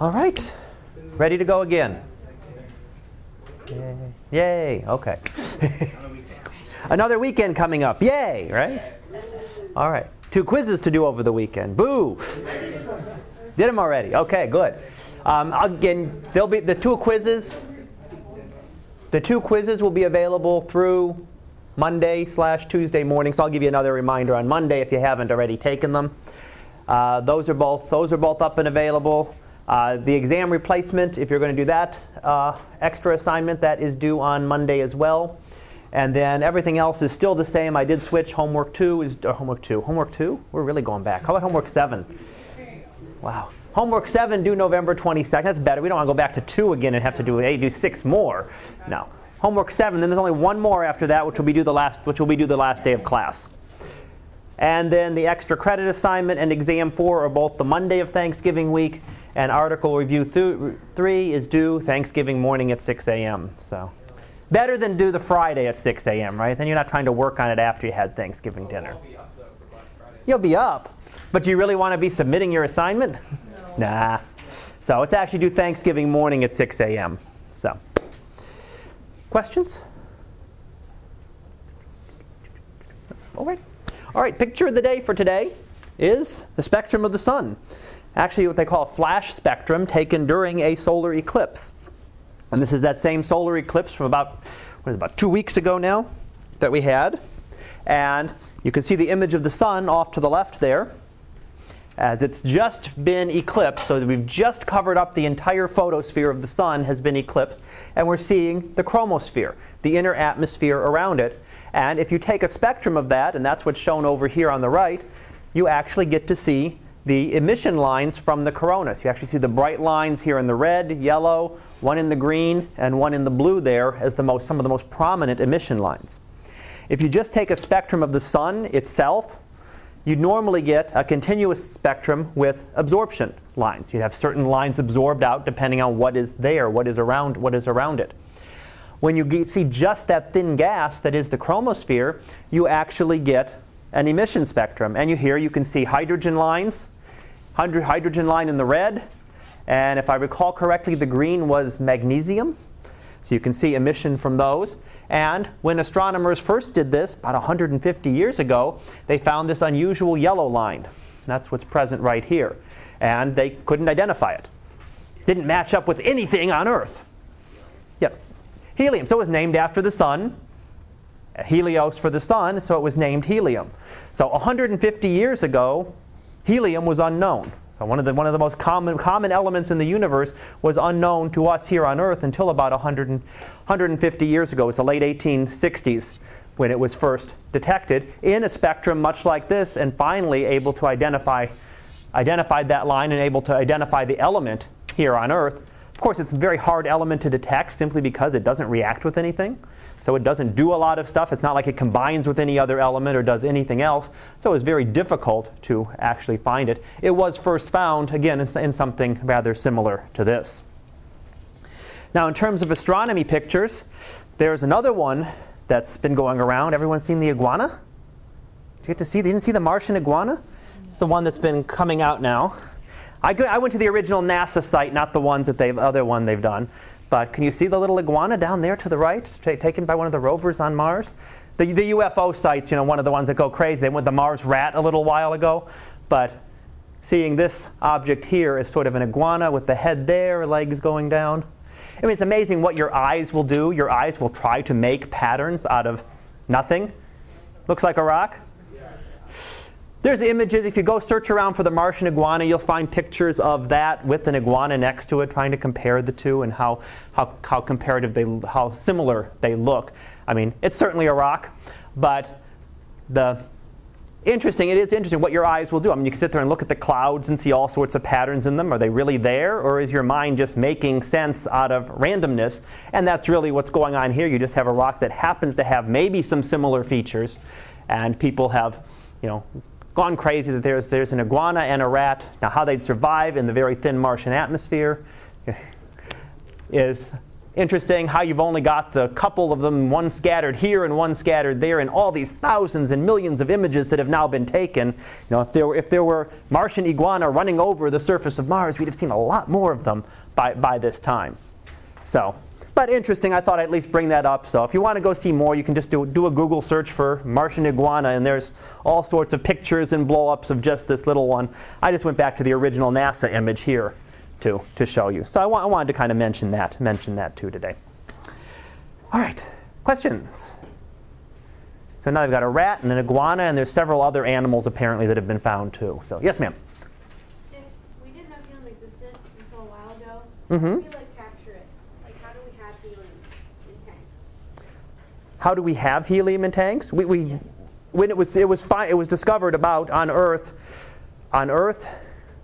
All right. Ready to go again? Yay. Yay. Okay. Another weekend coming up. Yay, right? All right. Two quizzes to do over the weekend. Boo. Did them already. Okay, good. Um, again, there'll be the two quizzes. The two quizzes will be available through Monday slash Tuesday morning. So I'll give you another reminder on Monday if you haven't already taken them. Uh, those are both those are both up and available. Uh, the exam replacement, if you're going to do that uh, extra assignment, that is due on Monday as well. And then everything else is still the same. I did switch. Homework two is homework two. Homework two? We're really going back. How about homework seven? Wow. Homework seven due November 22nd. That's better. We don't want to go back to two again and have to do eight, do six more. No. Homework seven. Then there's only one more after that, which will be due the last, which will be due the last day of class. And then the extra credit assignment and exam four are both the Monday of Thanksgiving week, and article review th- three is due Thanksgiving morning at 6 a.m. So better than do the Friday at 6 a.m. Right? Then you're not trying to work on it after you had Thanksgiving dinner. You'll be up, but do you really want to be submitting your assignment? No. Nah. So it's actually due Thanksgiving morning at 6 a.m. So questions? All right. All right, picture of the day for today is the spectrum of the sun. Actually, what they call a flash spectrum taken during a solar eclipse. And this is that same solar eclipse from about, what is it, about two weeks ago now that we had. And you can see the image of the sun off to the left there as it's just been eclipsed. So we've just covered up the entire photosphere of the sun has been eclipsed. And we're seeing the chromosphere, the inner atmosphere around it. And if you take a spectrum of that, and that's what's shown over here on the right, you actually get to see the emission lines from the corona. So you actually see the bright lines here in the red, yellow, one in the green, and one in the blue there as the most, some of the most prominent emission lines. If you just take a spectrum of the sun itself, you'd normally get a continuous spectrum with absorption lines. You'd have certain lines absorbed out depending on what is there, what is around, what is around it. When you see just that thin gas that is the chromosphere, you actually get an emission spectrum. And you here you can see hydrogen lines, hydrogen line in the red, and if I recall correctly, the green was magnesium. So you can see emission from those. And when astronomers first did this, about 150 years ago, they found this unusual yellow line. That's what's present right here. And they couldn't identify it. Didn't match up with anything on Earth. Yep. Helium. So it was named after the sun. Helios for the sun, so it was named helium. So 150 years ago, helium was unknown. So one of the, one of the most common, common elements in the universe was unknown to us here on Earth until about 100, 150 years ago. It's the late 1860s when it was first detected in a spectrum much like this and finally able to identify identified that line and able to identify the element here on Earth. Of course, it's a very hard element to detect simply because it doesn't react with anything. So it doesn't do a lot of stuff. It's not like it combines with any other element or does anything else. So it's very difficult to actually find it. It was first found, again, in something rather similar to this. Now, in terms of astronomy pictures, there's another one that's been going around. Everyone's seen the iguana? Did you get to see? They didn't see the Martian iguana? It's the one that's been coming out now. I, I went to the original NASA site, not the ones that other one they've done. But can you see the little iguana down there to the right, taken by one of the rovers on Mars? The, the UFO sites, you know, one of the ones that go crazy. They went the Mars rat a little while ago. But seeing this object here is sort of an iguana with the head there, legs going down. I mean, it's amazing what your eyes will do. Your eyes will try to make patterns out of nothing. Looks like a rock. There's images. If you go search around for the Martian iguana, you'll find pictures of that with an iguana next to it, trying to compare the two and how, how, how comparative they, how similar they look. I mean, it's certainly a rock, but the interesting, it is interesting what your eyes will do. I mean, you can sit there and look at the clouds and see all sorts of patterns in them. Are they really there, or is your mind just making sense out of randomness? And that's really what's going on here. You just have a rock that happens to have maybe some similar features, and people have, you know, gone crazy that there's, there's an iguana and a rat. Now, how they'd survive in the very thin Martian atmosphere is interesting how you've only got the couple of them, one scattered here and one scattered there, and all these thousands and millions of images that have now been taken. You know, if there were, if there were Martian iguana running over the surface of Mars, we'd have seen a lot more of them by, by this time. So, but interesting, I thought I'd at least bring that up. So if you want to go see more, you can just do, do a Google search for Martian iguana, and there's all sorts of pictures and blow-ups of just this little one. I just went back to the original NASA image here to, to show you. So I, wa- I wanted to kind of mention that, mention that too today. All right, questions? So now they've got a rat and an iguana, and there's several other animals apparently that have been found too. So yes, ma'am. If we didn't know helium existed until a while ago, Mm-hmm. do we like capture it? Like how do we have helium in tanks? How do we have helium in tanks? We, we Yes. when it was it was fi- it was discovered about on Earth, on Earth,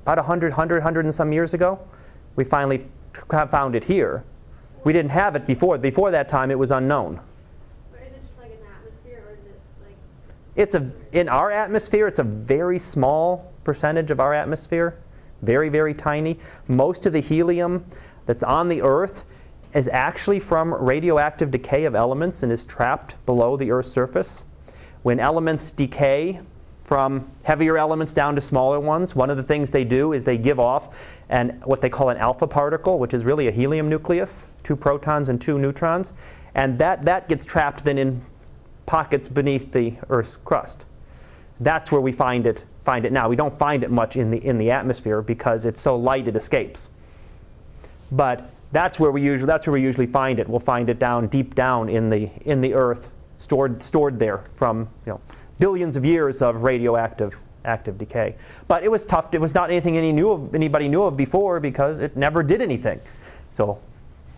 about 100, 100, 100 and some years ago. We finally found it here. We didn't have it before. Before that time, it was unknown. Or is it just like an atmosphere or is it like It's a in our atmosphere. It's a very small percentage of our atmosphere, very very tiny. Most of the helium that's on the Earth is actually from radioactive decay of elements and is trapped below the Earth's surface. When elements decay from heavier elements down to smaller ones, one of the things they do is they give off an what they call an alpha particle, which is really a helium nucleus, two protons and two neutrons, and that that gets trapped then in pockets beneath the Earth's crust. That's where we find it find it now. We don't find it much in the in the atmosphere because it's so light it escapes. But that's where we usually that's where we usually find it. We'll find it down deep down in the in the earth, stored stored there from you know billions of years of radioactive active decay. But it was tough. It was not anything any knew of, anybody knew of before because it never did anything. So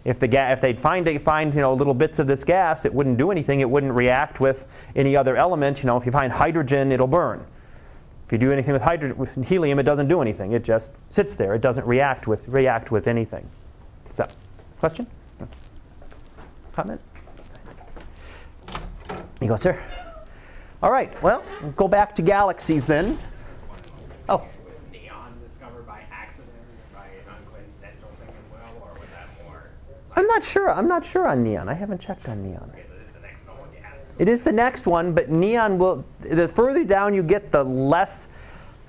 if the ga- if they'd find find you know little bits of this gas, it wouldn't do anything. It wouldn't react with any other element. You know, if you find hydrogen, it'll burn. If you do anything with, hydro- with helium, it doesn't do anything. It just sits there. It doesn't react with react with anything. Question? Comment? You go, sir. All right. Well, go back to galaxies then. Oh. Was neon discovered by accident, by an uncoincidental thing as well, or was that more? I'm not sure. I'm not sure on neon. I haven't checked on neon. Okay, so this is the next one you asked. It is the next one, but neon will. The further down you get, the less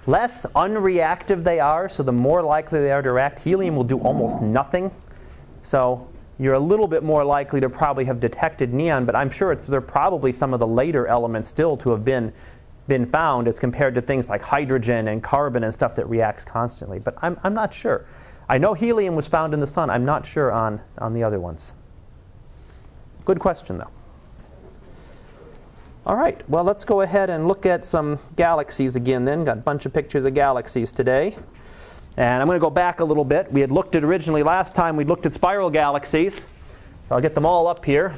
less unreactive they are. So the more likely they are to react. Helium will do almost nothing. So you're a little bit more likely to probably have detected neon, but I'm sure it's they're probably some of the later elements still to have been been found as compared to things like hydrogen and carbon and stuff that reacts constantly. But I'm, I'm not sure. I know helium was found in the sun. I'm not sure on, on the other ones. Good question, though. All right, well, let's go ahead and look at some galaxies again then. Got a bunch of pictures of galaxies today. And I'm going to go back a little bit. We had looked at originally last time, we looked at spiral galaxies. So I'll get them all up here.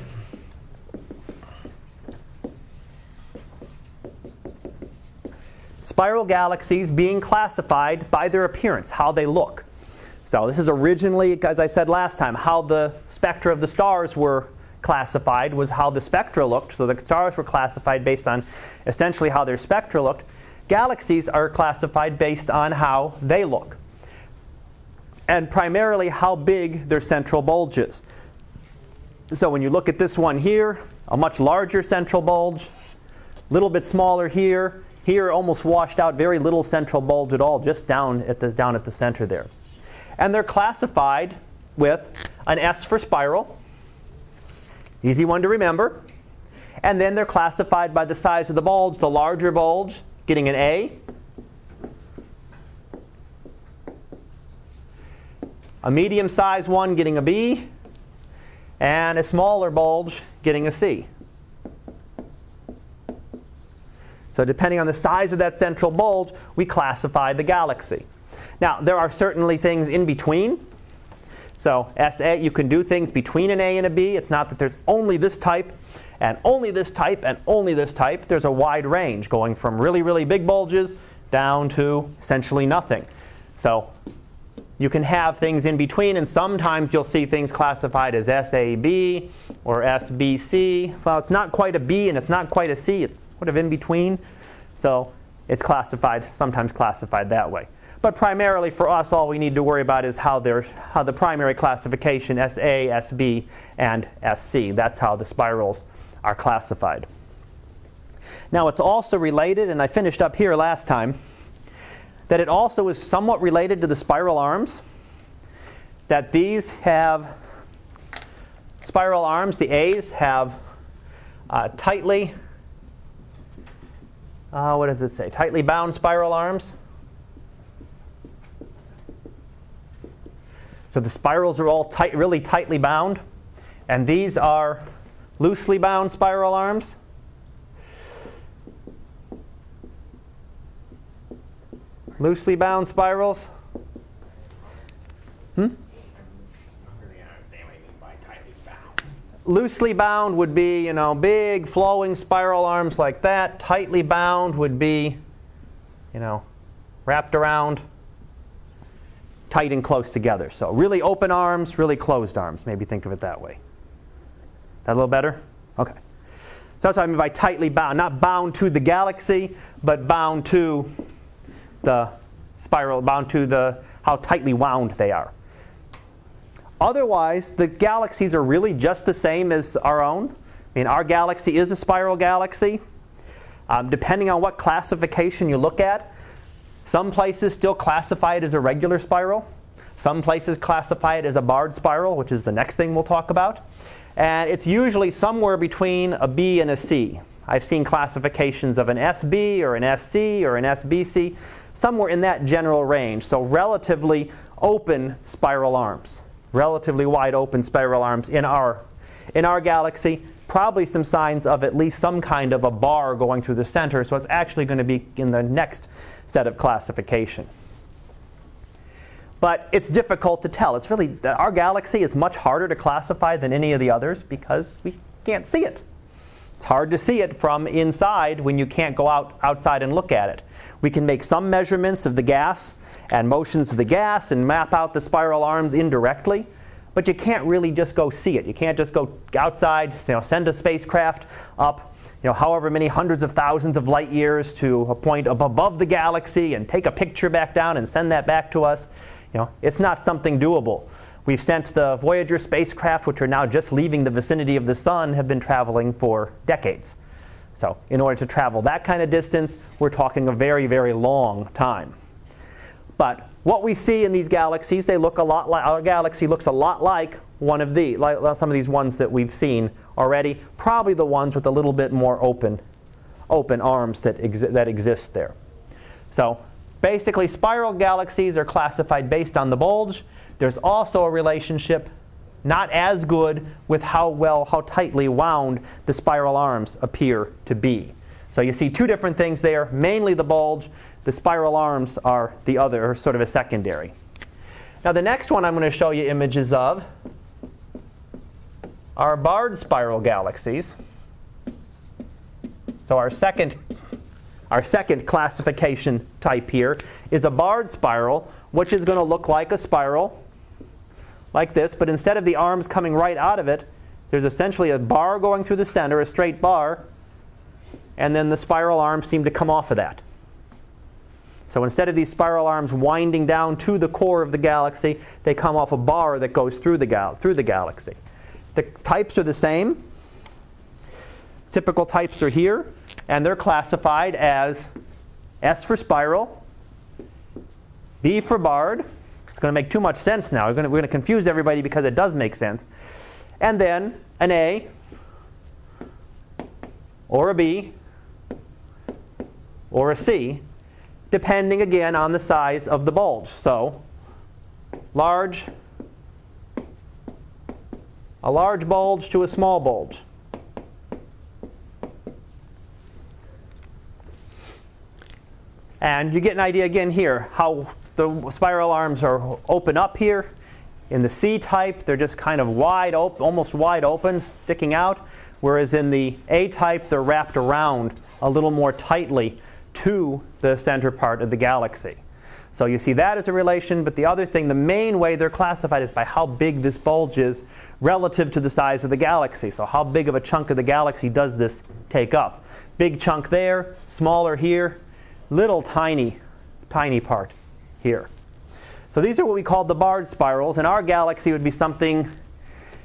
Spiral galaxies being classified by their appearance, how they look. So this is originally, as I said last time, how the spectra of the stars were classified was how the spectra looked. So the stars were classified based on essentially how their spectra looked. Galaxies are classified based on how they look. And primarily how big their central bulge is. So when you look at this one here, a much larger central bulge, a little bit smaller here, here almost washed out, very little central bulge at all, just down at the, down at the center there. And they're classified with an S for spiral, easy one to remember. And then they're classified by the size of the bulge, the larger bulge getting an A, a medium sized one getting a B, and a smaller bulge getting a C. So, depending on the size of that central bulge, we classify the galaxy. Now, there are certainly things in between. So, SA, you can do things between an A and a B. It's not that there's only this type and only this type and only this type. There's a wide range going from really, really big bulges down to essentially nothing. So, you can have things in between, and sometimes you'll see things classified as SAB or SBC. Well, it's not quite a B and it's not quite a C, it's sort of in between. So it's classified, sometimes classified that way. But primarily for us, all we need to worry about is how, how the primary classification SA, SB, and SC. That's how the spirals are classified. Now, it's also related, and I finished up here last time, that it also is somewhat related to the spiral arms. That these have spiral arms, the A's have uh, tightly, uh, what does it say? Tightly bound spiral arms. So the spirals are all tight, really tightly bound. And these are loosely bound spiral arms. Loosely bound spirals. Hmm? Loosely bound would be, you know, big flowing spiral arms like that. Tightly bound would be, you know, wrapped around tight and close together. So really open arms, really closed arms. Maybe think of it that way. That a little better? Okay. So that's what I mean by tightly bound. Not bound to the galaxy, but bound to the spiral, bound to the how tightly wound they are. Otherwise, the galaxies are really just the same as our own. I mean, our galaxy is a spiral galaxy. Um, depending on what classification you look at, some places still classify it as a regular spiral. Some places classify it as a barred spiral, which is the next thing we'll talk about. And it's usually somewhere between a B and a C. I've seen classifications of an SB or an SC or an SBC, somewhere in that general range. So, relatively open spiral arms, relatively wide open spiral arms in our, in our galaxy. Probably some signs of at least some kind of a bar going through the center. So, it's actually going to be in the next set of classification. But it's difficult to tell. It's really our galaxy is much harder to classify than any of the others because we can't see it. It's hard to see it from inside when you can't go out outside and look at it. We can make some measurements of the gas and motions of the gas and map out the spiral arms indirectly, but you can't really just go see it. You can't just go outside, you know, send a spacecraft up you know, however many hundreds of thousands of light years to a point above the galaxy and take a picture back down and send that back to us. You know, it's not something doable. We've sent the Voyager spacecraft, which are now just leaving the vicinity of the sun, have been traveling for decades. So, in order to travel that kind of distance, we're talking a very, very long time. But what we see in these galaxies, they look a lot like our galaxy looks a lot like one of these, like uh, some of these ones that we've seen already. Probably the ones with a little bit more open, open arms that, exi- that exist there. So basically, spiral galaxies are classified based on the bulge. There's also a relationship, not as good, with how well, how tightly wound the spiral arms appear to be. So you see two different things there, mainly the bulge. The spiral arms are the other, sort of a secondary. Now the next one I'm going to show you images of are barred spiral galaxies. So our second, our second classification type here is a barred spiral, which is going to look like a spiral like this, but instead of the arms coming right out of it, there's essentially a bar going through the center, a straight bar, and then the spiral arms seem to come off of that. So instead of these spiral arms winding down to the core of the galaxy, they come off a bar that goes through the, gal- through the galaxy. The types are the same. Typical types are here, and they're classified as S for spiral, B for barred. It's going to make too much sense now. We're going, to, we're going to confuse everybody because it does make sense. And then an A or a B or a C, depending again on the size of the bulge. So, large, a large bulge to a small bulge. And you get an idea again here how the spiral arms are open up here. In the C type, they're just kind of wide open, almost wide open, sticking out. Whereas in the A type, they're wrapped around a little more tightly to the center part of the galaxy. So you see that as a relation, but the other thing, the main way they're classified is by how big this bulge is relative to the size of the galaxy. So how big of a chunk of the galaxy does this take up? Big chunk there, smaller here, little tiny, tiny part here. So these are what we call the barred spirals, and our galaxy would be something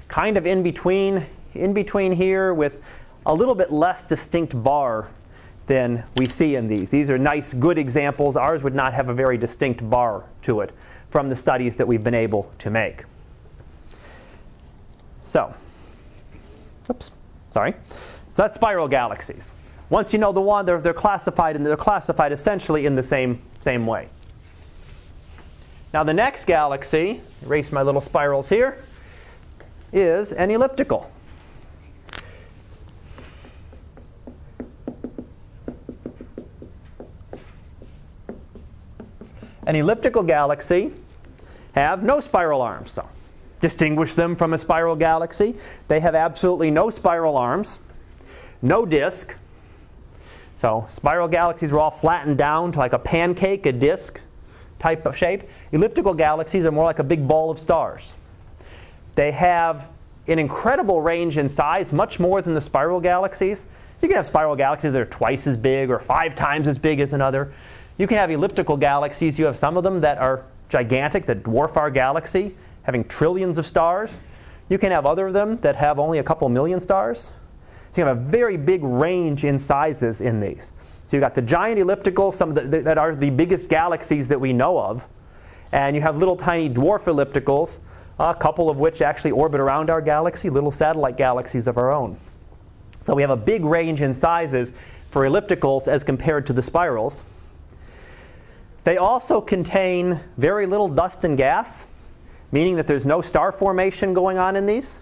kind of in between, in between here with a little bit less distinct bar than we see in these. These are nice, good examples. Ours would not have a very distinct bar to it from the studies that we've been able to make. So, oops, sorry. So that's spiral galaxies. Once you know the one, they're, they're classified and they're classified essentially in the same, same way. Now the next galaxy, erase my little spirals here, is an elliptical. An elliptical galaxy have no spiral arms. So distinguish them from a spiral galaxy. They have absolutely no spiral arms, no disk. So spiral galaxies are all flattened down to like a pancake, a disk type of shape. Elliptical galaxies are more like a big ball of stars. They have an incredible range in size, much more than the spiral galaxies. You can have spiral galaxies that are twice as big or five times as big as another. You can have elliptical galaxies. You have some of them that are gigantic, that dwarf our galaxy, having trillions of stars. You can have other of them that have only a couple million stars. So you have a very big range in sizes in these. So you've got the giant elliptical, some the, that are the biggest galaxies that we know of. And you have little tiny dwarf ellipticals, a couple of which actually orbit around our galaxy, little satellite galaxies of our own. So we have a big range in sizes for ellipticals as compared to the spirals. They also contain very little dust and gas, meaning that there's no star formation going on in these.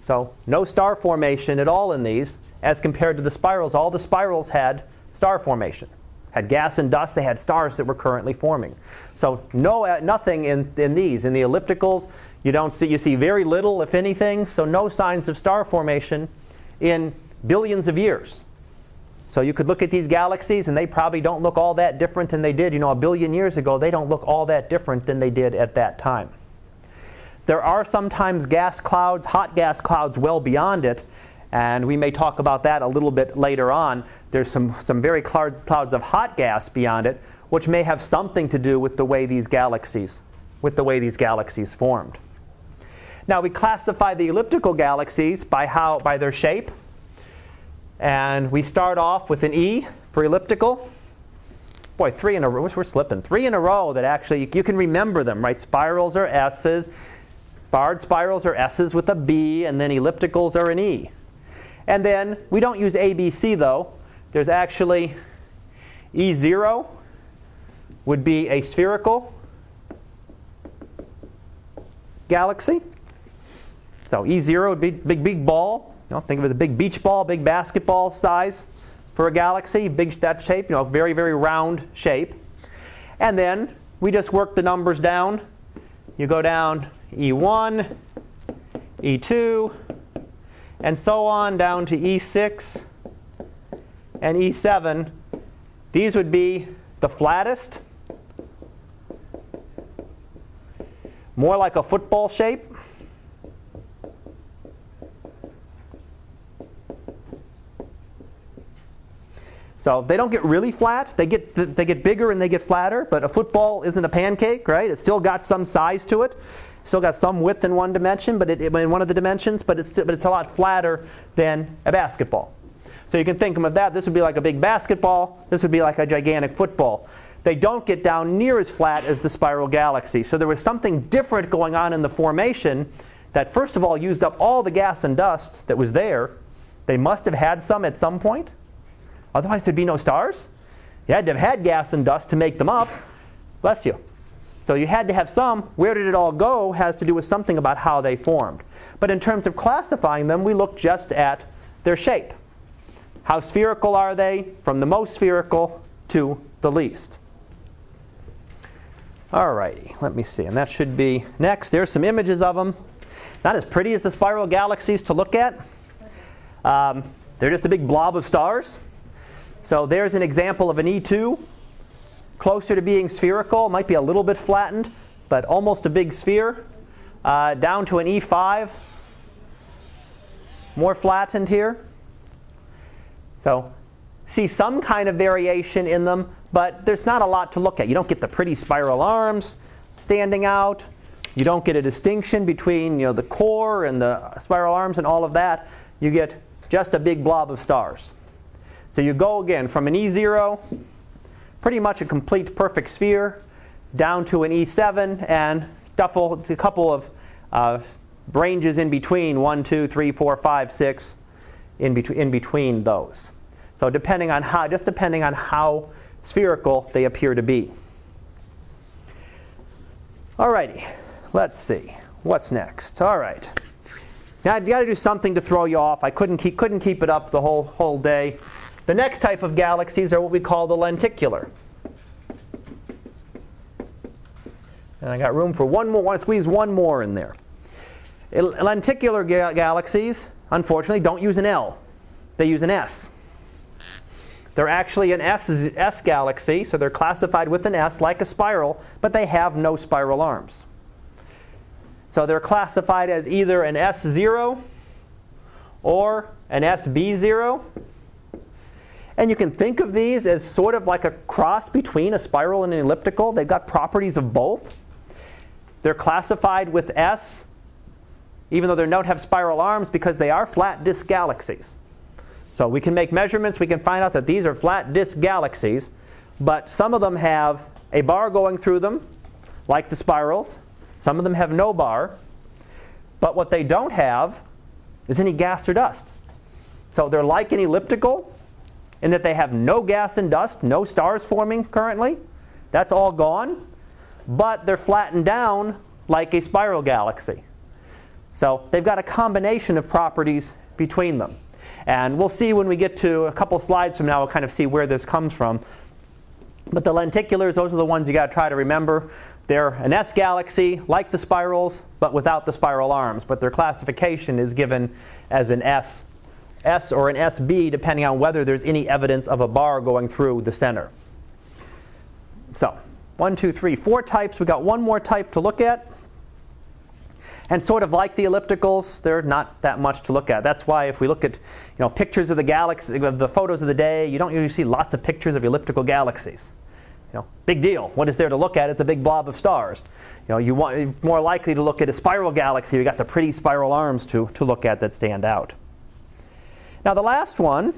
So, no star formation at all in these, as compared to the spirals. All the spirals had star formation, had gas and dust, they had stars that were currently forming. So, no, uh, nothing in, in these. In the ellipticals, you don't see, you see very little, if anything, so no signs of star formation in billions of years. So you could look at these galaxies and they probably don't look all that different than they did, you know, a billion years ago. They don't look all that different than they did at that time. There are sometimes gas clouds, hot gas clouds well beyond it, and we may talk about that a little bit later on. There's some, some very clouds, clouds of hot gas beyond it, which may have something to do with the way these galaxies, with the way these galaxies formed. Now we classify the elliptical galaxies by how by their shape. And we start off with an E for elliptical. Boy, three in a row. We're slipping. Three in a row that actually you can remember them, right? Spirals are S's. Barred spirals are S's with a B, and then ellipticals are an E. And then we don't use ABC though. There's actually E0 would be a spherical galaxy. So E0 would be big, big ball. You know, think of it as a big beach ball, big basketball size for a galaxy, big that shape, you know, very, very round shape. And then we just work the numbers down. You go down E1, E2, and so on down to E6 and E7. These would be the flattest, more like a football shape. So they don't get really flat. They get they get bigger and they get flatter. But a football isn't a pancake, right? It's still got some size to it. Still got some width in one dimension, but it, in one of the dimensions. But it's but it's a lot flatter than a basketball. So you can think of that. This would be like a big basketball. This would be like a gigantic football. They don't get down near as flat as the spiral galaxy. So there was something different going on in the formation that first of all used up all the gas and dust that was there. They must have had some at some point. Otherwise, there'd be no stars. You had to have had gas and dust to make them up. Bless you. So you had to have some. Where did it all go has to do with something about how they formed. But in terms of classifying them, we look just at their shape. How spherical are they from the most spherical to the least? Alrighty, let me see. And that should be next. There's some images of them. Not as pretty as the spiral galaxies to look at. Um, they're just a big blob of stars. So there's an example of an E2, closer to being spherical, might be a little bit flattened, but almost a big sphere. Uh, down to an E5, more flattened here. So see some kind of variation in them, but there's not a lot to look at. You don't get the pretty spiral arms standing out. You don't get a distinction between you know, the core and the spiral arms and all of that. You get just a big blob of stars. So you go again from an E0, pretty much a complete perfect sphere, down to an E7 and duffel, a couple of uh, ranges in between, one, two, three, four, five, six, in, between in between those. So depending on how, just depending on how spherical they appear to be. Alrighty, let's see. What's next? All right. Now I've got to do something to throw you off. I couldn't keep, couldn't keep it up the whole, whole day. The next type of galaxies are what we call the lenticular. And I got room for one more. I want to squeeze one more in there. Lenticular ga- galaxies, unfortunately, don't use an L. They use an S. They're actually an S, S galaxy, so they're classified with an S like a spiral, but they have no spiral arms. So they're classified as either an S0 or an SB0. And you can think of these as sort of like a cross between a spiral and an elliptical. They've got properties of both. They're classified with S, even though they don't have spiral arms, because they are flat disk galaxies. So we can make measurements, we can find out that these are flat disk galaxies, but some of them have a bar going through them, like the spirals. Some of them have no bar. But what they don't have is any gas or dust. So they're like an elliptical in that they have no gas and dust, no stars forming currently. That's all gone but they're flattened down like a spiral galaxy. So they've got a combination of properties between them. And we'll see when we get to a couple slides from now, we'll kind of see where this comes from. But the lenticulars, those are the ones you got to try to remember. They're an S galaxy, like the spirals, but without the spiral arms. But their classification is given as an S, S or an SB, depending on whether there's any evidence of a bar going through the center. So, one, two, three, four types. We've got one more type to look at. And sort of like the ellipticals, they're not that much to look at. That's why if we look at you know, pictures of the galaxy, the photos of the day, you don't usually see lots of pictures of elliptical galaxies. You know, big deal. What is there to look at? It's a big blob of stars. You know, you want you're more likely to look at a spiral galaxy. You got the pretty spiral arms to, to look at that stand out. Now the last one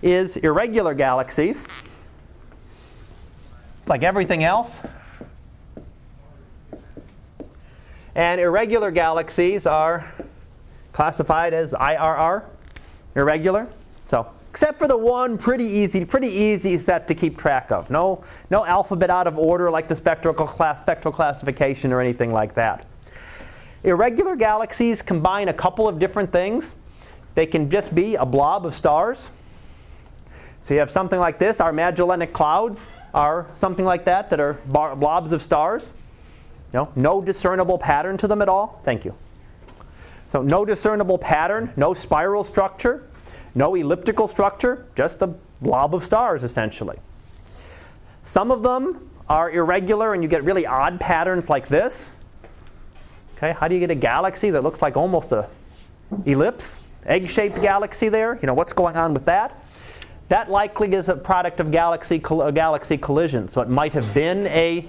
is irregular galaxies like everything else. And irregular galaxies are classified as IRR, irregular. So, except for the one pretty easy, pretty easy set to keep track of. No, no alphabet out of order like the spectral, class, spectral classification or anything like that. Irregular galaxies combine a couple of different things. They can just be a blob of stars. So you have something like this, our Magellanic clouds are something like that, that are bar- blobs of stars. Know, no discernible pattern to them at all. Thank you. So no discernible pattern, no spiral structure, no elliptical structure, just a blob of stars essentially. Some of them are irregular and you get really odd patterns like this. Okay, how do you get a galaxy that looks like almost a ellipse, egg-shaped galaxy there? You know, what's going on with that? That likely is a product of galaxy, uh, galaxy collision. So it might have been a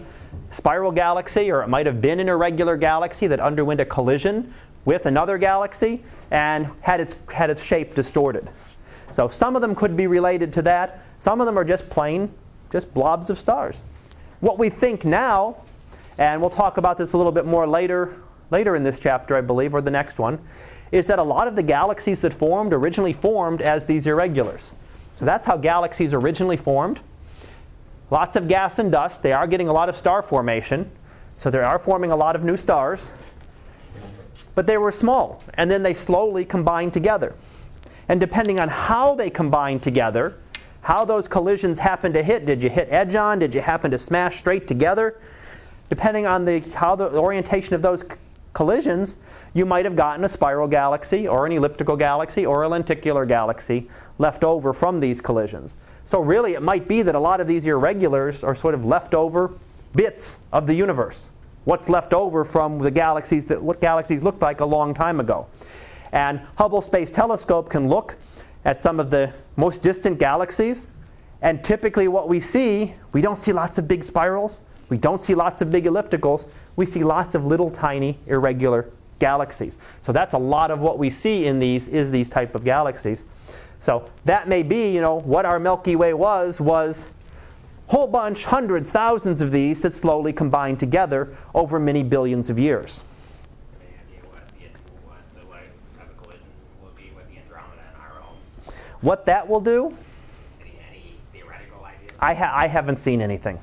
spiral galaxy or it might have been an irregular galaxy that underwent a collision with another galaxy and had its, had its shape distorted. So some of them could be related to that. Some of them are just plain, just blobs of stars. What we think now, and we'll talk about this a little bit more later, later in this chapter, I believe, or the next one, is that a lot of the galaxies that formed originally formed as these irregulars. So that's how galaxies originally formed. Lots of gas and dust. They are getting a lot of star formation. So they are forming a lot of new stars. But they were small. And then they slowly combined together. And depending on how they combined together, how those collisions happened to hit, did you hit edge on? Did you happen to smash straight together? Depending on the, how the orientation of those collisions, you might have gotten a spiral galaxy or an elliptical galaxy or a lenticular galaxy left over from these collisions. So, really, it might be that a lot of these irregulars are sort of leftover bits of the universe. What's left over from the galaxies that what galaxies looked like a long time ago. And Hubble Space Telescope can look at some of the most distant galaxies And typically, what we see, we don't see lots of big spirals, we don't see lots of big ellipticals, we see lots of little tiny irregular galaxies. So that's a lot of what we see in these is these type of galaxies. So that may be, you know, what our Milky Way was was whole bunch, hundreds, thousands of these that slowly combined together over many billions of years. What the, what the like type of collision will be with the Andromeda and our own? What that will do, Any, any? I, ha- I haven't seen anything.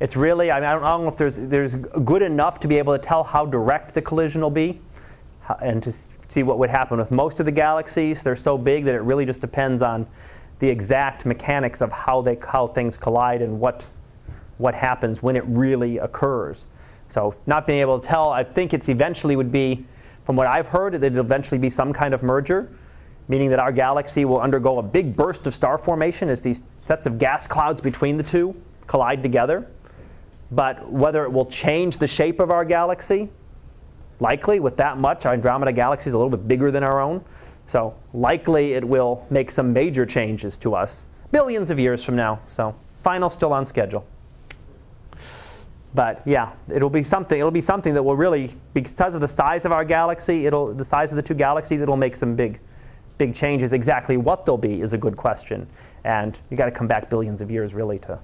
It's really, I, mean, I, don't, I don't know if there's, there's good enough to be able to tell how direct the collision will be and to see what would happen with most of the galaxies. They're so big that it really just depends on the exact mechanics of how, they, how things collide and what, what happens when it really occurs. So, not being able to tell, I think it's eventually would be, from what I've heard, that it'll eventually be some kind of merger meaning that our galaxy will undergo a big burst of star formation as these sets of gas clouds between the two collide together. But whether it will change the shape of our galaxy, likely with that much, our Andromeda galaxy is a little bit bigger than our own. So likely it will make some major changes to us billions of years from now. So final still on schedule. But yeah, it'll be something. It'll be something that will really, because of the size of our galaxy, it'll the size of the two galaxies, it'll make some big, big changes. Exactly what they'll be is a good question, and you got to come back billions of years really to,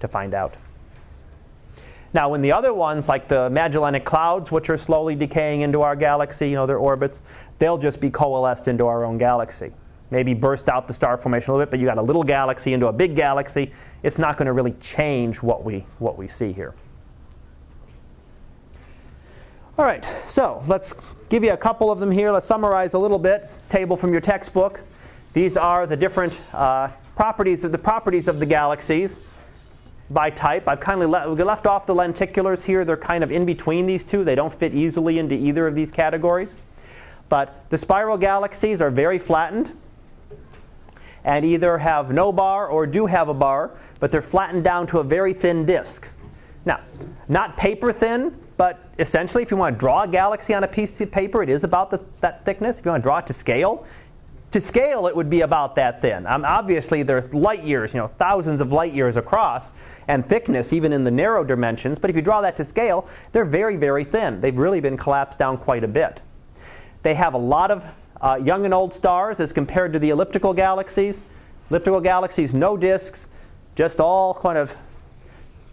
to find out. Now, when the other ones, like the Magellanic Clouds, which are slowly decaying into our galaxy, you know, their orbits, they'll just be coalesced into our own galaxy. Maybe burst out the star formation a little bit, but you got a little galaxy into a big galaxy. It's not going to really change what we, what we see here. All right, so let's give you a couple of them here. Let's summarize a little bit. This table from your textbook. These are the different uh, properties of the properties of the galaxies by type. I've kindly le- left off the lenticulars here. They're kind of in between these two. They don't fit easily into either of these categories. But the spiral galaxies are very flattened and either have no bar or do have a bar, but they're flattened down to a very thin disk. Now, not paper thin, but essentially, if you want to draw a galaxy on a piece of paper, it is about the, that thickness. If you want to draw it to scale, to scale, it would be about that thin. Um, obviously, there's light years, you know, thousands of light years across, and thickness even in the narrow dimensions. But if you draw that to scale, they're very, very thin. They've really been collapsed down quite a bit. They have a lot of uh, young and old stars as compared to the elliptical galaxies. Elliptical galaxies, no disks, just all kind of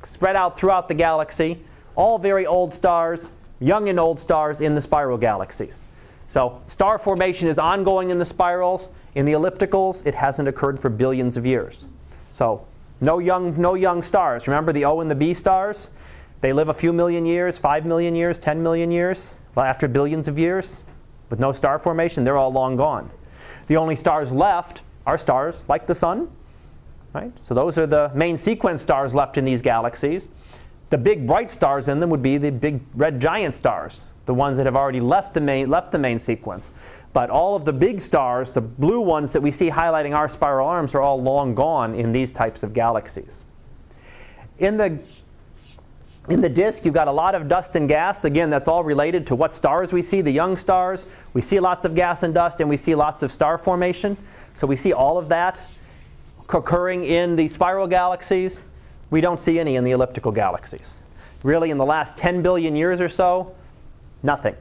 spread out throughout the galaxy. All very old stars, young and old stars in the spiral galaxies. So, star formation is ongoing in the spirals. In the ellipticals, it hasn't occurred for billions of years. So, no young, no young stars. Remember the O and the B stars? They live a few million years, 5 million years, 10 million years. Well, after billions of years, with no star formation, they're all long gone. The only stars left are stars like the sun. Right? So those are the main sequence stars left in these galaxies. The big bright stars in them would be the big red giant stars, the ones that have already left the main, left the main sequence. But all of the big stars, the blue ones that we see highlighting our spiral arms, are all long gone in these types of galaxies. In the in the disk, you've got a lot of dust and gas. Again, that's all related to what stars we see, the young stars. We see lots of gas and dust, and we see lots of star formation. So we see all of that occurring in the spiral galaxies. We don't see any in the elliptical galaxies. Really, in the last 10 billion years or so, nothing.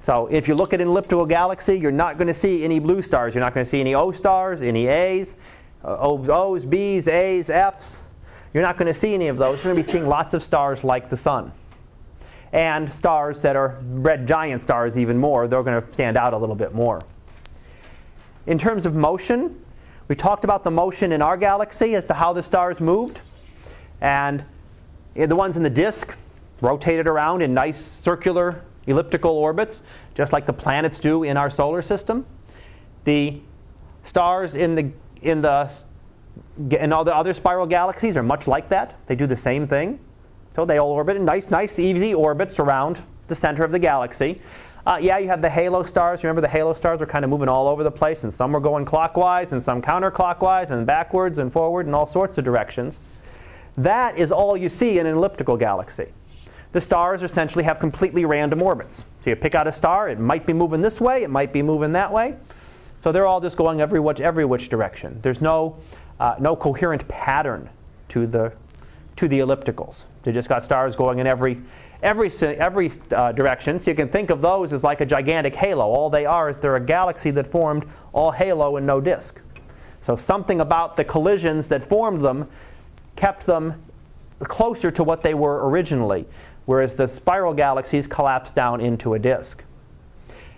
So if you look at an elliptical galaxy, you're not going to see any blue stars. You're not going to see any O stars, any A's, uh, O's, B's, A's, F's. You're not going to see any of those. You're going to be seeing lots of stars like the sun. And stars that are red giant stars, even more. They're going to stand out a little bit more. In terms of motion, we talked about the motion in our galaxy as to how the stars moved. And the ones in the disk rotated around in nice circular elliptical orbits, just like the planets do in our solar system. The stars in the, in the and all the other spiral galaxies are much like that. They do the same thing. So they all orbit in nice, nice, easy orbits around the center of the galaxy. Uh, yeah, you have the halo stars. Remember, the halo stars were kind of moving all over the place, and some were going clockwise, and some counterclockwise, and backwards and forward, in all sorts of directions. That is all you see in an elliptical galaxy. The stars essentially have completely random orbits. So you pick out a star, it might be moving this way, it might be moving that way. So they're all just going every which, every which direction. There's no uh, no coherent pattern to the to the ellipticals. They just got stars going in every every every uh, direction. So you can think of those as like a gigantic halo. All they are is they're a galaxy that formed all halo and no disk. So something about the collisions that formed them kept them closer to what they were originally, whereas the spiral galaxies collapse down into a disk.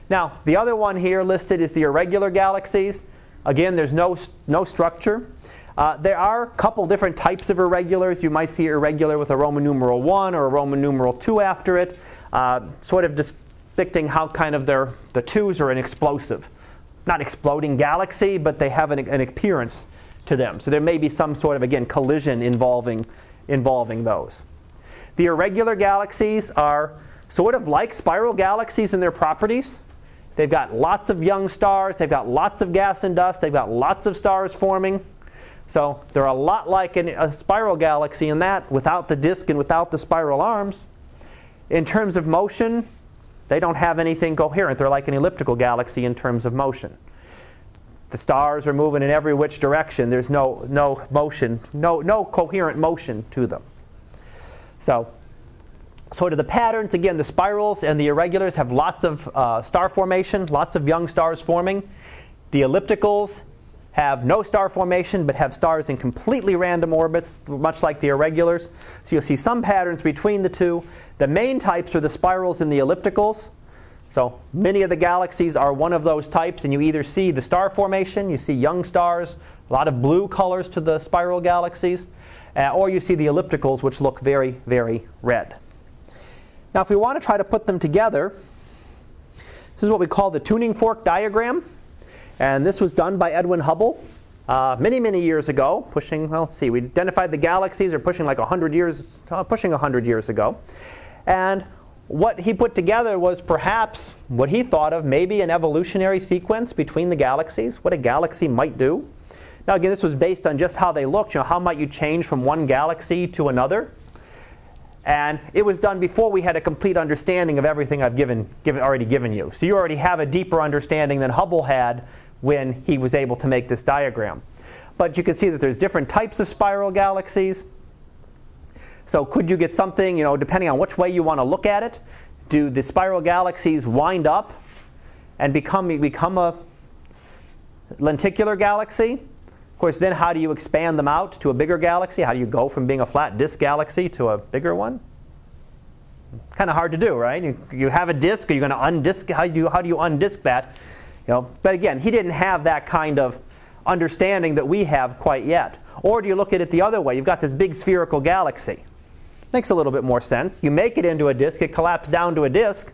Now, the other one here listed is the irregular galaxies. Again, there's no, no structure. Uh, there are a couple different types of irregulars. You might see irregular with a Roman numeral 1 or a Roman numeral 2 after it, uh, sort of depicting how kind of their, the 2s are an explosive. Not exploding galaxy, but they have an, an appearance to them. So there may be some sort of, again, collision involving, involving those. The irregular galaxies are sort of like spiral galaxies in their properties. They've got lots of young stars, they've got lots of gas and dust, they've got lots of stars forming. So they're a lot like an, a spiral galaxy in that, without the disk and without the spiral arms. In terms of motion, they don't have anything coherent. They're like an elliptical galaxy in terms of motion. The stars are moving in every which direction. There's no, no motion, no, no coherent motion to them. So sort of the patterns, again, the spirals and the irregulars have lots of uh, star formation, lots of young stars forming. The ellipticals have no star formation but have stars in completely random orbits, much like the irregulars. So you'll see some patterns between the two. The main types are the spirals and the ellipticals. So many of the galaxies are one of those types, and you either see the star formation, you see young stars, a lot of blue colors to the spiral galaxies, uh, or you see the ellipticals, which look very, very red. Now, if we want to try to put them together, this is what we call the tuning fork diagram. And this was done by Edwin Hubble uh, many, many years ago, pushing, well, let's see, we identified the galaxies are pushing like 100 years, uh, pushing 100 years ago. And what he put together was perhaps what he thought of maybe an evolutionary sequence between the galaxies, what a galaxy might do. Now, again, this was based on just how they looked. You know, how might you change from one galaxy to another? And it was done before we had a complete understanding of everything I've given, given, already given you. So you already have a deeper understanding than Hubble had when he was able to make this diagram. But you can see that there's different types of spiral galaxies. So could you get something, you know, depending on which way you want to look at it, do the spiral galaxies wind up and become, become a lenticular galaxy? Course, then how do you expand them out to a bigger galaxy? How do you go from being a flat disk galaxy to a bigger one? Kind of hard to do, right? You, you have a disk, are you going to undisk? How do you, how do you undisk that? You know, but again, he didn't have that kind of understanding that we have quite yet. Or do you look at it the other way? You've got this big spherical galaxy. Makes a little bit more sense. You make it into a disk, it collapses down to a disk,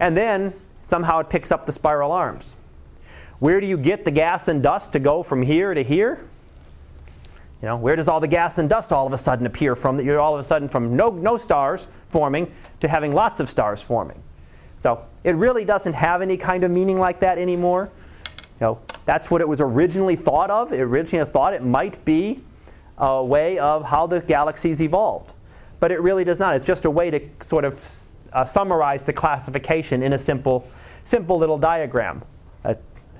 and then somehow it picks up the spiral arms. Where do you get the gas and dust to go from here to here? You know, where does all the gas and dust all of a sudden appear from? That you're all of a sudden from no, no stars forming to having lots of stars forming. So it really doesn't have any kind of meaning like that anymore. You know, that's what it was originally thought of. It originally thought it might be a way of how the galaxies evolved. But it really does not. It's just a way to sort of uh, summarize the classification in a simple, simple little diagram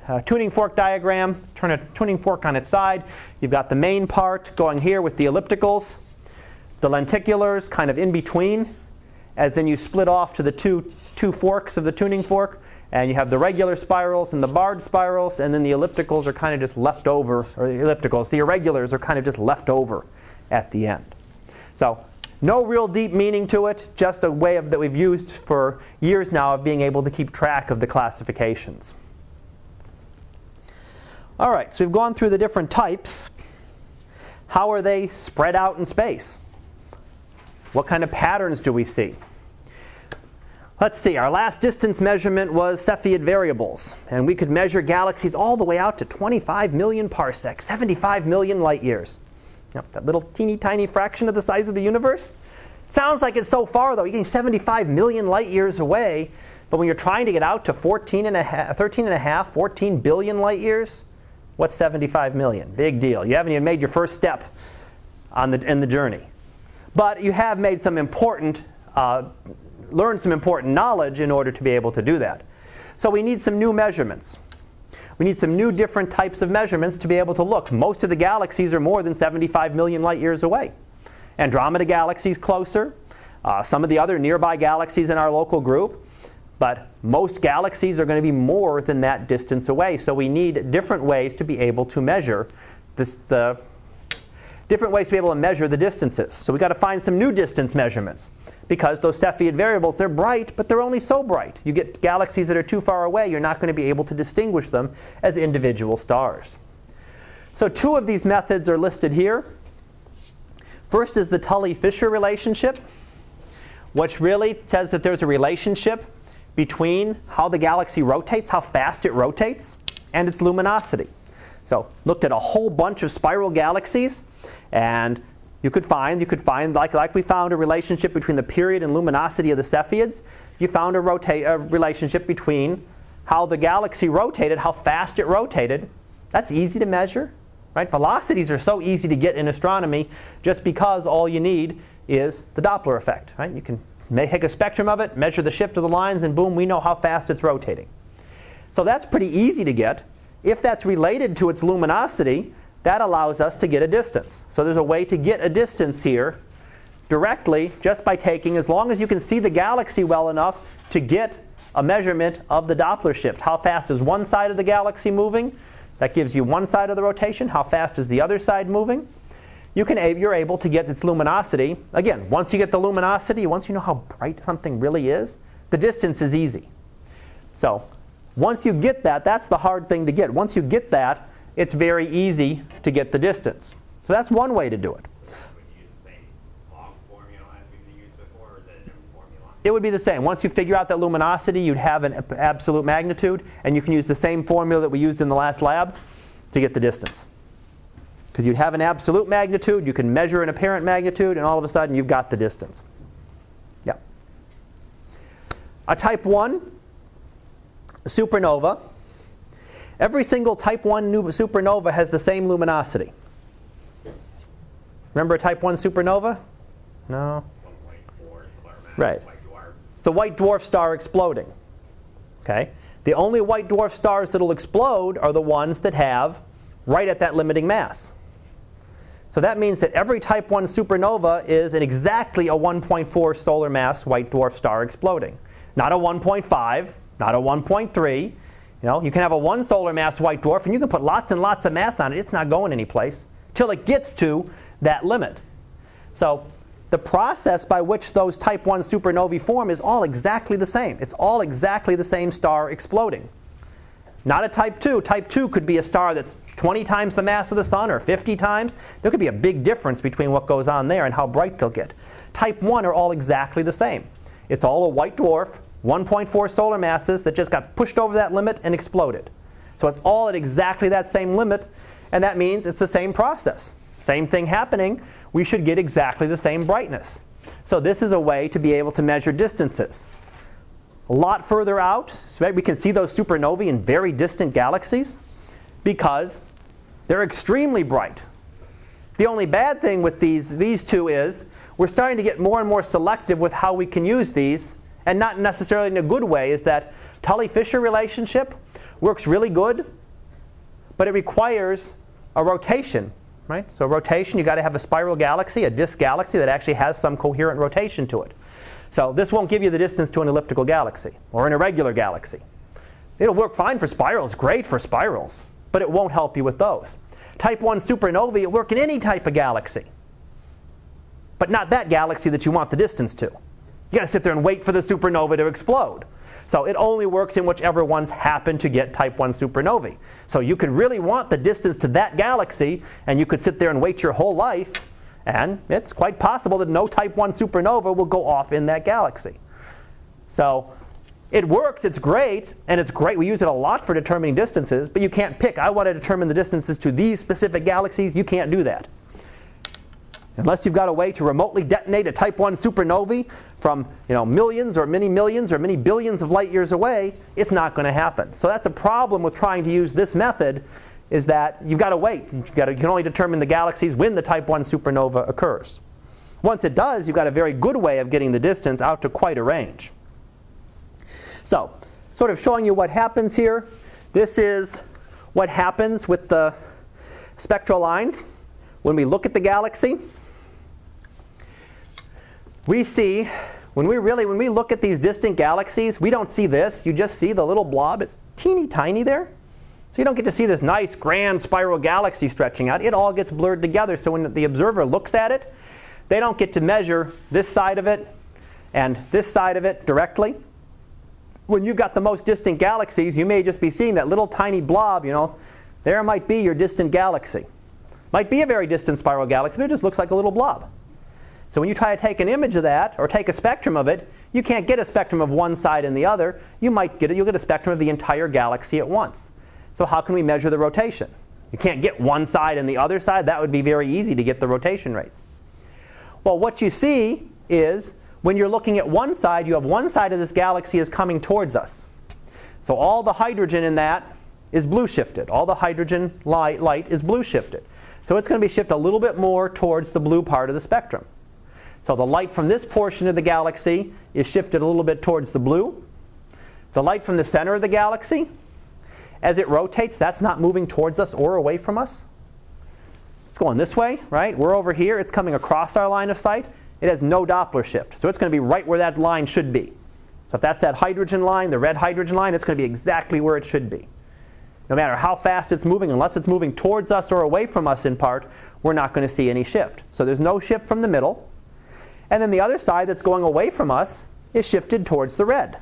uh, tuning fork diagram, turn a tuning fork on its side. You've got the main part going here with the ellipticals, the lenticulars kind of in between, as then you split off to the two, two forks of the tuning fork, and you have the regular spirals and the barred spirals, and then the ellipticals are kind of just left over, or the ellipticals, the irregulars are kind of just left over at the end. So no real deep meaning to it, just a way of, that we've used for years now of being able to keep track of the classifications. All right, so we've gone through the different types. How are they spread out in space? What kind of patterns do we see? Let's see, our last distance measurement was Cepheid variables, and we could measure galaxies all the way out to 25 million parsecs, 75 million light years. Yep, that little teeny tiny fraction of the size of the universe. Sounds like it's so far, though. You're getting 75 million light years away, but when you're trying to get out to 14 and a half, 13 and a half, 14 billion light years, What's 75 million? Big deal. You haven't even made your first step on the, in the journey. But you have made some important, uh, learned some important knowledge in order to be able to do that. So we need some new measurements. We need some new different types of measurements to be able to look. Most of the galaxies are more than 75 million light years away. Andromeda galaxy is closer. Uh, some of the other nearby galaxies in our local group. But most galaxies are going to be more than that distance away. So we need different ways to be able to measure this, the different ways to be able to measure the distances. So we've got to find some new distance measurements because those Cepheid variables, they're bright, but they're only so bright. You get galaxies that are too far away, you're not going to be able to distinguish them as individual stars. So two of these methods are listed here. First is the Tully-Fisher relationship, which really says that there's a relationship between how the galaxy rotates, how fast it rotates, and its luminosity. So looked at a whole bunch of spiral galaxies, and you could find, you could find like, like we found a relationship between the period and luminosity of the Cepheids, you found a, rota- a relationship between how the galaxy rotated, how fast it rotated. That's easy to measure. Right? Velocities are so easy to get in astronomy just because all you need is the Doppler effect. Right? You can take a spectrum of it, measure the shift of the lines, and boom, we know how fast it's rotating. So that's pretty easy to get. If that's related to its luminosity, that allows us to get a distance. So there's a way to get a distance here directly just by taking, as long as you can see the galaxy well enough to get a measurement of the Doppler shift. How fast is one side of the galaxy moving? That gives you one side of the rotation. How fast is the other side moving? You can, you're able to get its luminosity. Again, once you get the luminosity, once you know how bright something really is, the distance is easy. So once you get that, that's the hard thing to get. Once you get that, it's very easy to get the distance. So that's one way to do it. It would be the same. Once you figure out that luminosity, you'd have an absolute magnitude, and you can use the same formula that we used in the last lab to get the distance. Because you'd have an absolute magnitude, you can measure an apparent magnitude, and all of a sudden you've got the distance. Yeah. A type 1 supernova Every single type 1 supernova has the same luminosity. Remember a type 1 supernova? No? Right. It's the white dwarf star exploding. Okay? The only white dwarf stars that will explode are the ones that have right at that limiting mass. So that means that every type 1 supernova is an exactly a 1.4 solar mass white dwarf star exploding. Not a 1.5, not a 1.3, you know, you can have a one solar mass white dwarf and you can put lots and lots of mass on it. It's not going anyplace till it gets to that limit. So the process by which those type 1 supernovae form is all exactly the same. It's all exactly the same star exploding. Not a type 2. Type 2 could be a star that's 20 times the mass of the sun or 50 times. There could be a big difference between what goes on there and how bright they'll get. Type 1 are all exactly the same. It's all a white dwarf 1.4 solar masses that just got pushed over that limit and exploded. So it's all at exactly that same limit, and that means it's the same process. Same thing happening, we should get exactly the same brightness. So this is a way to be able to measure distances. A lot further out, we can see those supernovae in very distant galaxies because they're extremely bright. The only bad thing with these, these two is we're starting to get more and more selective with how we can use these and not necessarily in a good way, is that Tully-Fisher relationship works really good, but it requires a rotation, right? So rotation, you've got to have a spiral galaxy, a disk galaxy that actually has some coherent rotation to it. So this won't give you the distance to an elliptical galaxy or an irregular galaxy. It'll work fine for spirals, great for spirals, but it won't help you with those. Type 1 supernovae will work in any type of galaxy, but not that galaxy that you want the distance to. You got to sit there and wait for the supernova to explode. So it only works in whichever ones happen to get type 1 supernovae. So you could really want the distance to that galaxy, and you could sit there and wait your whole life, and it's quite possible that no type 1 supernova will go off in that galaxy. So it works, it's great, and it's great. We use it a lot for determining distances, but you can't pick. I want to determine the distances to these specific galaxies. You can't do that. Unless you've got a way to remotely detonate a type 1 supernovae from you know, millions or many millions or many billions of light years away, it's not going to happen. So that's a problem with trying to use this method is that you've got to wait. You've got to, you can only determine the galaxies when the type 1 supernova occurs. Once it does, you've got a very good way of getting the distance out to quite a range. So, sort of showing you what happens here. This is what happens with the spectral lines when we look at the galaxy. We see when we really when we look at these distant galaxies, we don't see this. You just see the little blob. It's teeny tiny there. So you don't get to see this nice grand spiral galaxy stretching out. It all gets blurred together. So when the observer looks at it, they don't get to measure this side of it and this side of it directly. When you've got the most distant galaxies, you may just be seeing that little tiny blob, you know, there might be your distant galaxy. Might be a very distant spiral galaxy, but it just looks like a little blob. So when you try to take an image of that or take a spectrum of it, you can't get a spectrum of one side and the other. You might get it, you'll get a spectrum of the entire galaxy at once. So how can we measure the rotation? You can't get one side and the other side. That would be very easy to get the rotation rates. Well, what you see is when you're looking at one side, you have one side of this galaxy is coming towards us. So all the hydrogen in that is blue shifted. All the hydrogen light, light is blue shifted. So it's going to be shifted a little bit more towards the blue part of the spectrum. So the light from this portion of the galaxy is shifted a little bit towards the blue. The light from the center of the galaxy, as it rotates, that's not moving towards us or away from us. It's going this way, right? We're over here. It's coming across our line of sight. It has no Doppler shift. So it's going to be right where that line should be. So if that's that hydrogen line, the red hydrogen line, it's going to be exactly where it should be. No matter how fast it's moving, unless it's moving towards us or away from us in part, we're not going to see any shift. So there's no shift from the middle. And then the other side that's going away from us is shifted towards the red.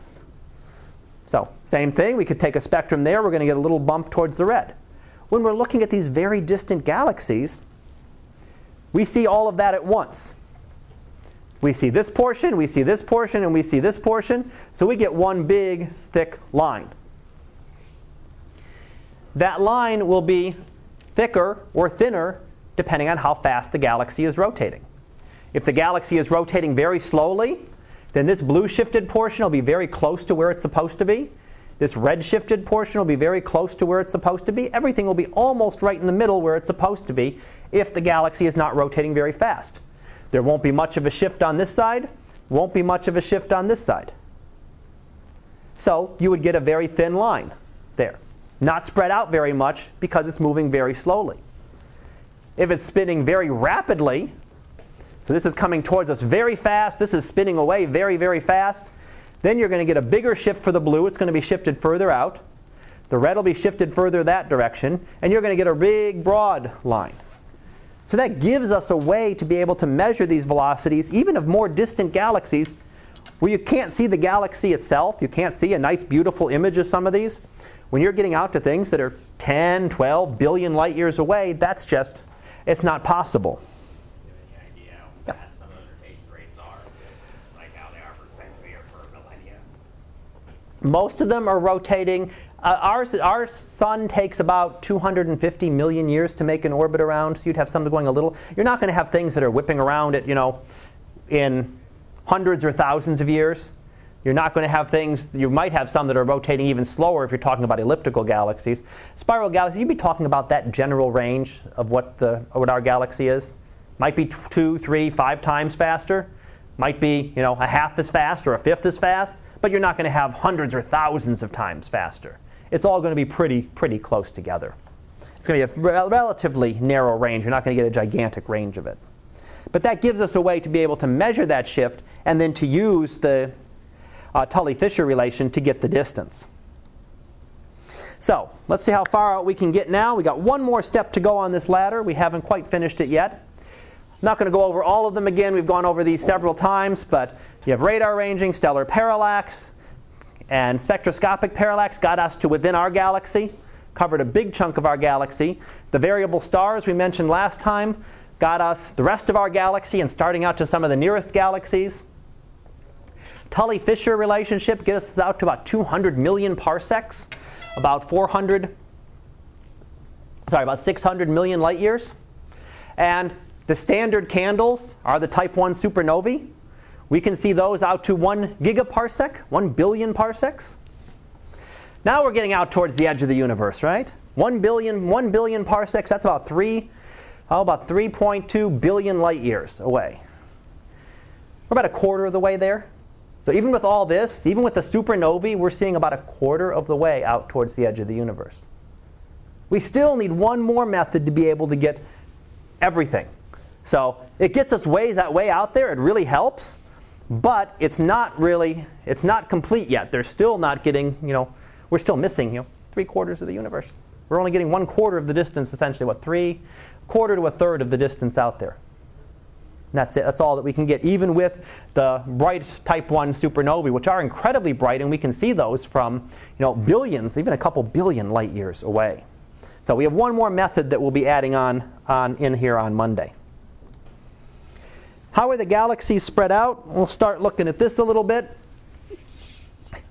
So, same thing, we could take a spectrum there, we're going to get a little bump towards the red. When we're looking at these very distant galaxies, we see all of that at once. We see this portion, we see this portion, and we see this portion, so we get one big, thick line. That line will be thicker or thinner depending on how fast the galaxy is rotating. If the galaxy is rotating very slowly, then this blue shifted portion will be very close to where it's supposed to be. This red shifted portion will be very close to where it's supposed to be. Everything will be almost right in the middle where it's supposed to be if the galaxy is not rotating very fast. There won't be much of a shift on this side, won't be much of a shift on this side. So you would get a very thin line there. Not spread out very much because it's moving very slowly. If it's spinning very rapidly, so this is coming towards us very fast. This is spinning away very, very fast. Then you're going to get a bigger shift for the blue. It's going to be shifted further out. The red will be shifted further that direction. And you're going to get a big, broad line. So that gives us a way to be able to measure these velocities, even of more distant galaxies, where you can't see the galaxy itself. You can't see a nice, beautiful image of some of these. When you're getting out to things that are 10, 12 billion light years away, that's just, it's not possible. Most of them are rotating. Uh, ours, our sun takes about 250 million years to make an orbit around. So you'd have something going a little. You're not going to have things that are whipping around it, you know, in hundreds or thousands of years. You're not going to have things. You might have some that are rotating even slower if you're talking about elliptical galaxies. Spiral galaxies, you'd be talking about that general range of what the what our galaxy is. Might be two, three, five times faster. Might be you know a half as fast or a fifth as fast but you're not going to have hundreds or thousands of times faster. It's all going to be pretty, pretty close together. It's going to be a rel- relatively narrow range. You're not going to get a gigantic range of it. But that gives us a way to be able to measure that shift and then to use the uh, Tully-Fisher relation to get the distance. So let's see how far out we can get now. We got one more step to go on this ladder. We haven't quite finished it yet. Not going to go over all of them again. We've gone over these several times, but you have radar ranging, stellar parallax, and spectroscopic parallax got us to within our galaxy, covered a big chunk of our galaxy. The variable stars we mentioned last time got us the rest of our galaxy and starting out to some of the nearest galaxies. Tully Fisher relationship gets us out to about 200 million parsecs, about 400, sorry, about 600 million light years. And the standard candles are the type 1 supernovae. We can see those out to 1 gigaparsec, 1 billion parsecs. Now we're getting out towards the edge of the universe, right? 1 billion, 1 billion parsecs, that's about 3, how about 3.2 billion light years away. We're about a quarter of the way there. So even with all this, even with the supernovae, we're seeing about a quarter of the way out towards the edge of the universe. We still need one more method to be able to get everything. So it gets us ways that way out there. It really helps, but it's not really it's not complete yet. They're still not getting you know we're still missing you know three quarters of the universe. We're only getting one quarter of the distance essentially. What three quarter to a third of the distance out there. And that's it. That's all that we can get, even with the bright Type 1 supernovae, which are incredibly bright, and we can see those from you know, billions, even a couple billion light years away. So we have one more method that we'll be adding on, on in here on Monday. How are the galaxies spread out? We'll start looking at this a little bit.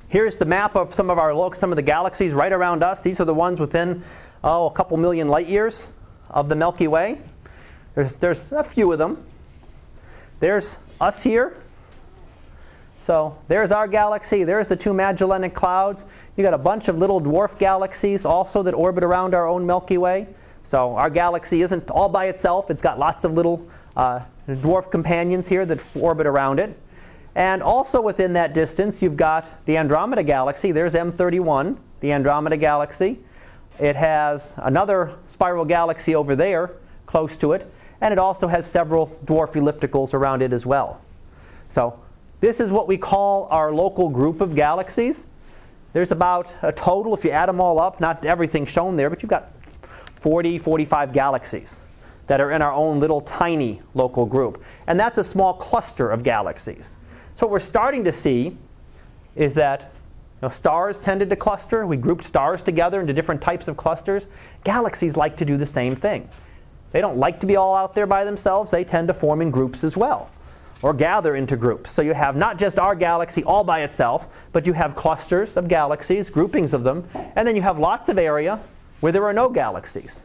Here's the map of some of our some of the galaxies right around us. These are the ones within oh a couple million light years of the Milky Way. There's there's a few of them. There's us here. So there's our galaxy. There's the two Magellanic Clouds. You got a bunch of little dwarf galaxies also that orbit around our own Milky Way. So our galaxy isn't all by itself. It's got lots of little uh, dwarf companions here that orbit around it. And also within that distance, you've got the Andromeda Galaxy. There's M31, the Andromeda Galaxy. It has another spiral galaxy over there close to it, and it also has several dwarf ellipticals around it as well. So this is what we call our local group of galaxies. There's about a total, if you add them all up, not everything shown there, but you've got 40, 45 galaxies that are in our own little tiny local group. And that's a small cluster of galaxies. So what we're starting to see is that you know, stars tended to cluster. We grouped stars together into different types of clusters. Galaxies like to do the same thing. They don't like to be all out there by themselves. They tend to form in groups as well or gather into groups. So you have not just our galaxy all by itself, but you have clusters of galaxies, groupings of them, and then you have lots of area where there are no galaxies.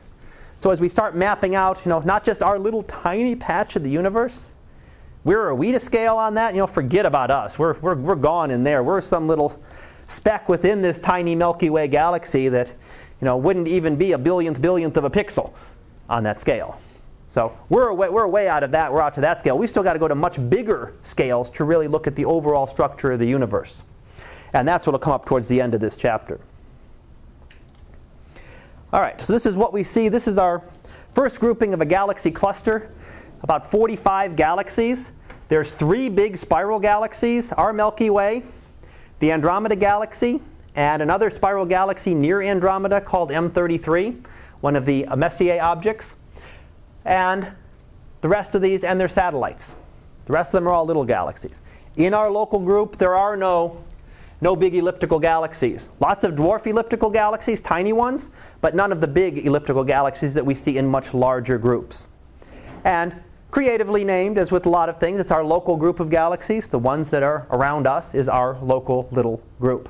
So as we start mapping out, you know, not just our little tiny patch of the universe, where are we to scale on that? You know, forget about us. We're, we're, we're gone in there. We're some little speck within this tiny Milky Way galaxy that, you know, wouldn't even be a billionth billionth of a pixel on that scale. So we're way, we're way out of that. We're out to that scale. We've still got to go to much bigger scales to really look at the overall structure of the universe. And that's what will come up towards the end of this chapter. All right, so this is what we see. This is our first grouping of a galaxy cluster, about 45 galaxies. There's three big spiral galaxies, our Milky Way, the Andromeda Galaxy, and another spiral galaxy near Andromeda called M33, one of the Messier objects, and the rest of these and their satellites. The rest of them are all little galaxies. In our local group, there are no no big elliptical galaxies. Lots of dwarf elliptical galaxies, tiny ones, but none of the big elliptical galaxies that we see in much larger groups. And creatively named, as with a lot of things, it's our local group of galaxies. The ones that are around us is our local little group.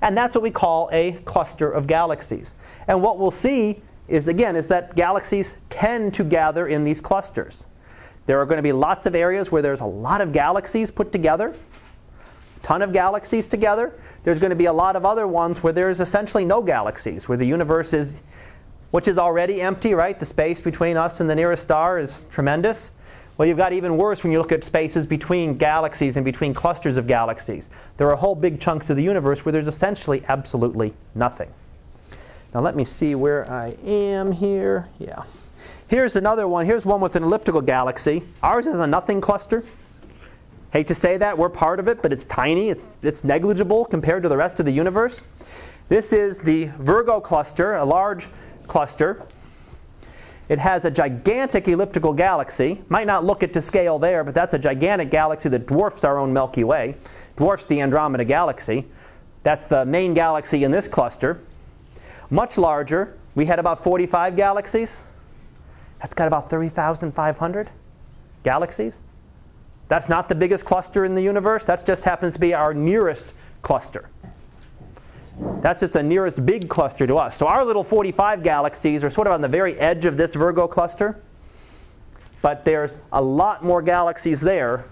And that's what we call a cluster of galaxies. And what we'll see is, again, is that galaxies tend to gather in these clusters. There are going to be lots of areas where there's a lot of galaxies put together, ton of galaxies together. There's going to be a lot of other ones where there's essentially no galaxies, where the universe is, which is already empty, right? The space between us and the nearest star is tremendous. Well, you've got even worse when you look at spaces between galaxies and between clusters of galaxies. There are whole big chunks of the universe where there's essentially absolutely nothing. Now, let me see where I am here. Yeah. Here's another one. Here's one with an elliptical galaxy. Ours is a nothing cluster. Hate to say that, we're part of it, but it's tiny, it's, it's negligible compared to the rest of the universe. This is the Virgo cluster, a large cluster. It has a gigantic elliptical galaxy. Might not look it to scale there, but that's a gigantic galaxy that dwarfs our own Milky Way, dwarfs the Andromeda galaxy. That's the main galaxy in this cluster. Much larger, we had about 45 galaxies. That's got about 30,500 galaxies. That's not the biggest cluster in the universe. That just happens to be our nearest cluster. That's just the nearest big cluster to us. So our little 45 galaxies are sort of on the very edge of this Virgo cluster. But there's a lot more galaxies there.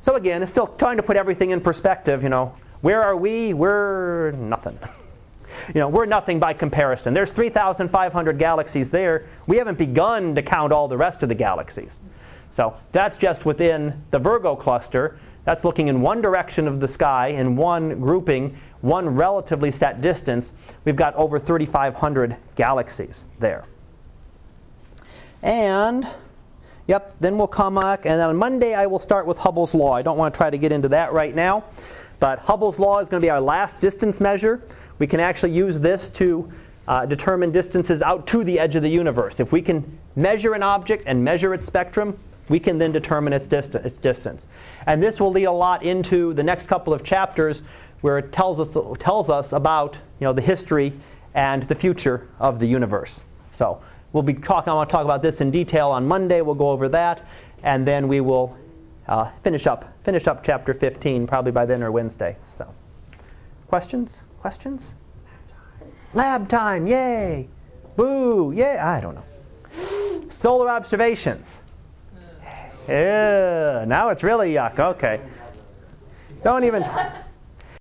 So again, it's still trying to put everything in perspective, you know. Where are we? We're nothing. you know, we're nothing by comparison. There's 3,500 galaxies there. We haven't begun to count all the rest of the galaxies. So that's just within the Virgo cluster. That's looking in one direction of the sky in one grouping one relatively set distance, we've got over 3,500 galaxies there. And, yep, then we'll come back, and on Monday I will start with Hubble's Law. I don't want to try to get into that right now, but Hubble's Law is going to be our last distance measure. We can actually use this to uh, determine distances out to the edge of the universe. If we can measure an object and measure its spectrum, we can then determine its, dist- its distance. And this will lead a lot into the next couple of chapters where it tells us, tells us about you know, the history and the future of the universe. So we'll be talking, I want to talk about this in detail on Monday. We'll go over that. And then we will uh, finish, up, finish up chapter 15 probably by then or Wednesday. So, questions? Questions? Lab time, yay! Boo, yay! I don't know. Solar observations. Yeah, now it's really yuck. Okay. Don't even.